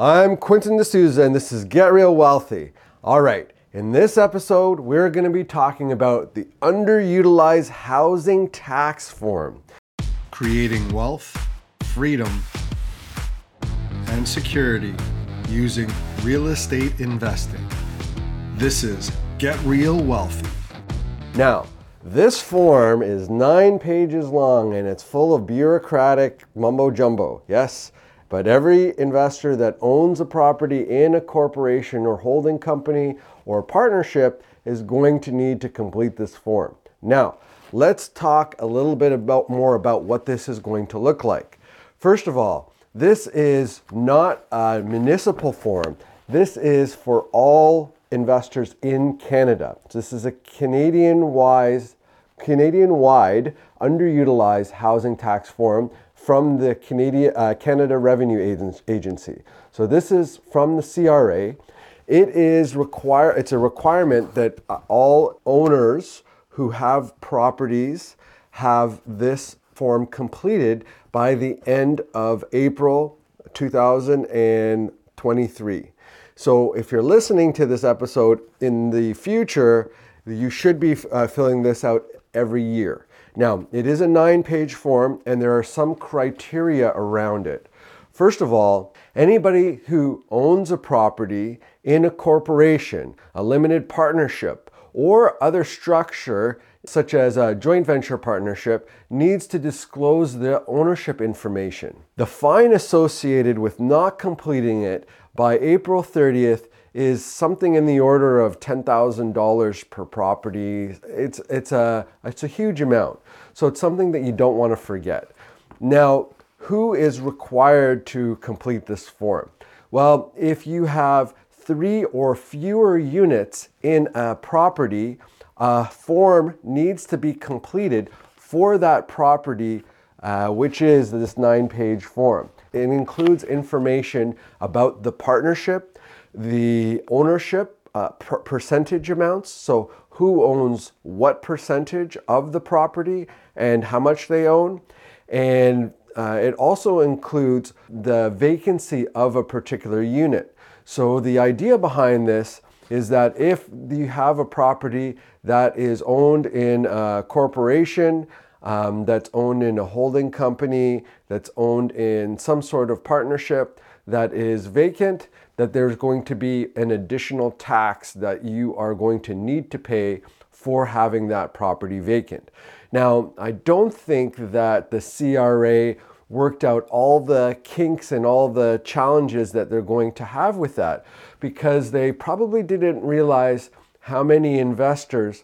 I'm Quentin D'Souza, and this is Get Real Wealthy. All right, in this episode, we're going to be talking about the underutilized housing tax form. Creating wealth, freedom, and security using real estate investing. This is Get Real Wealthy. Now, this form is nine pages long and it's full of bureaucratic mumbo jumbo. Yes, but every investor that owns a property in a corporation or holding company or partnership is going to need to complete this form. Now, let's talk a little bit about more about what this is going to look like. First of all, this is not a municipal form. This is for all investors in Canada. This is a Canadian wise Canadian wide underutilized housing tax form from the Canadian, uh, Canada Revenue Agency. So this is from the CRA. It is require it's a requirement that uh, all owners who have properties have this form completed by the end of April 2023. So if you're listening to this episode in the future, you should be uh, filling this out every year. Now, it is a nine page form and there are some criteria around it. First of all, anybody who owns a property in a corporation, a limited partnership, or other structure such as a joint venture partnership needs to disclose the ownership information. The fine associated with not completing it by April 30th is something in the order of $10,000 per property. It's, it's, a, it's a huge amount. So it's something that you don't want to forget. Now, who is required to complete this form? Well, if you have three or fewer units in a property, a form needs to be completed for that property, uh, which is this nine page form. It includes information about the partnership, the ownership uh, per- percentage amounts. So, who owns what percentage of the property and how much they own. And uh, it also includes the vacancy of a particular unit. So, the idea behind this is that if you have a property that is owned in a corporation, um, that's owned in a holding company, that's owned in some sort of partnership that is vacant, that there's going to be an additional tax that you are going to need to pay for having that property vacant. Now, I don't think that the CRA worked out all the kinks and all the challenges that they're going to have with that because they probably didn't realize how many investors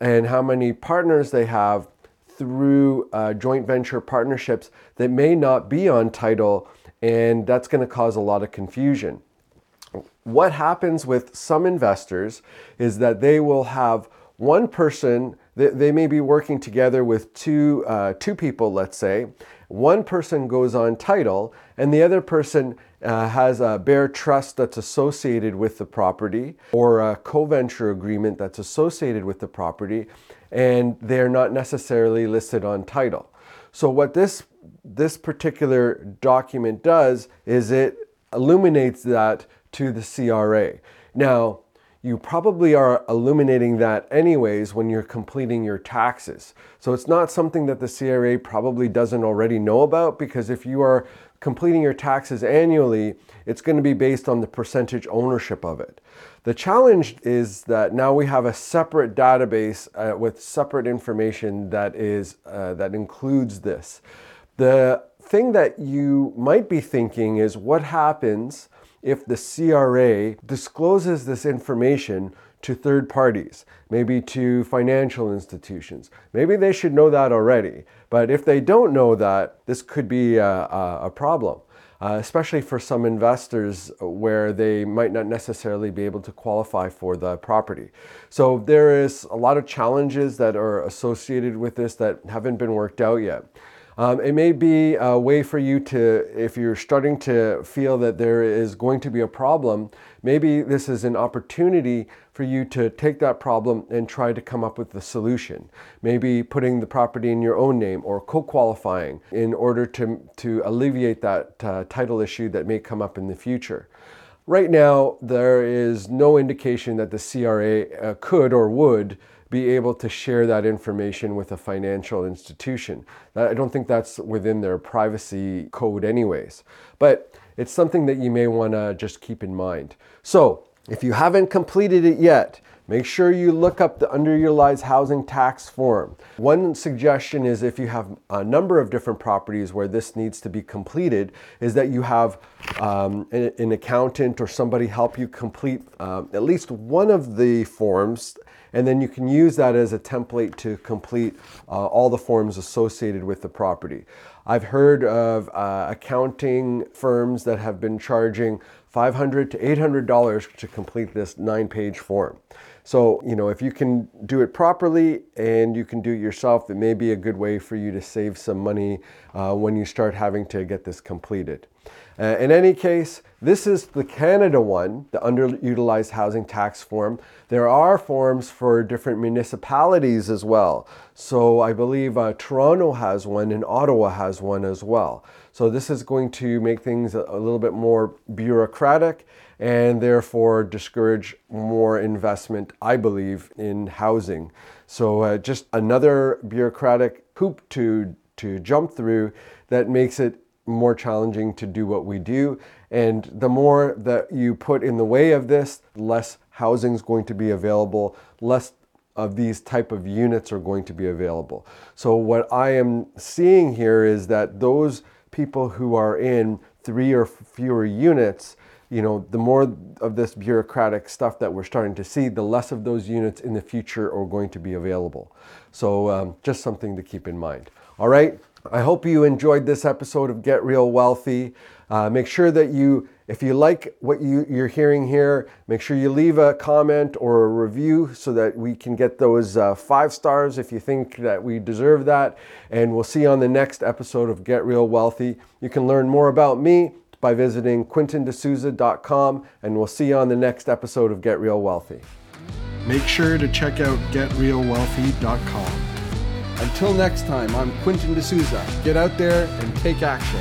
and how many partners they have through uh, joint venture partnerships that may not be on title, and that's going to cause a lot of confusion what happens with some investors is that they will have one person, they, may be working together with two, uh, two people, let's say. One person goes on title, and the other person uh, has a bare trust that's associated with the property or a co venture agreement that's associated with the property, and they're not necessarily listed on title. So, what this, this particular document does is it illuminates that to the CRA. Now, you probably are illuminating that anyways when you're completing your taxes. So it's not something that the CRA probably doesn't already know about because if you are completing your taxes annually, it's going to be based on the percentage ownership of it. The challenge is that now we have a separate database uh, with separate information that is uh, that includes this. The thing that you might be thinking is what happens if the CRA discloses this information to third parties, maybe to financial institutions. Maybe they should know that already, but if they don't know that, this could be a, a, a problem. Uh, especially for some investors where they might not necessarily be able to qualify for the property. So there is a lot of challenges that are associated with this that haven't been worked out yet. Um, it may be a way for you to, if you're starting to feel that there is going to be a problem, maybe this is an opportunity for you to take that problem and try to come up with a solution. Maybe putting the property in your own name or co qualifying in order to, to alleviate that uh, title issue that may come up in the future. Right now, there is no indication that the CRA uh, could or would be able to share that information with a financial institution. I don't think that's within their privacy code, anyways. But it's something that you may want to just keep in mind. So, if you haven't completed it yet, Make sure you look up the underutilized housing tax form. One suggestion is if you have a number of different properties where this needs to be completed, is that you have um, an, an, accountant or somebody help you complete um, at least one of the forms and then you can use that as a template to complete uh, all the forms associated with the property. I've heard of uh, accounting firms that have been charging 500 to $800 to complete this nine page form. So, you know, if you can do it properly and you can do it yourself, it may be a good way for you to save some money uh, when you start having to get this completed. Uh, in any case, this is the Canada one, the underutilized housing tax form. There are forms for different municipalities as well. So I believe uh, Toronto has one and Ottawa has one as well. So this is going to make things a, little bit more bureaucratic and therefore discourage more investment, I believe, in housing. So uh, just another bureaucratic hoop to to jump through that makes it more challenging to do what we do. And the more that you put in the way of this, less housing is going to be available, less of these type of units are going to be available. So what I am seeing here is that those people who are in three or fewer units you know, the more of this bureaucratic stuff that we're starting to see, the less of those units in the future are going to be available. So, um, just something to keep in mind. All right. I hope you enjoyed this episode of Get Real Wealthy. Uh, make sure that you, if you like what you, you're hearing here, make sure you leave a comment or a review so that we can get those uh, five stars if you think that we deserve that. And we'll see you on the next episode of Get Real Wealthy. You can learn more about me by visiting quentindsouza.com, and we'll see you on the next episode of Get Real Wealthy. Make sure to check out getrealwealthy.com. Until next time, I'm Quentin D'Souza. Get out there and take action.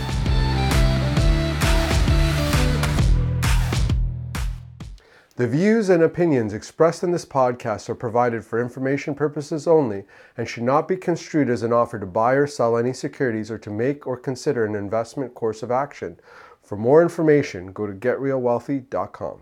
The views and opinions expressed in this podcast are provided for information purposes only and should not be construed as an offer to buy or sell any securities or to make or consider an investment course of action. For more information, go to getrealwealthy.com.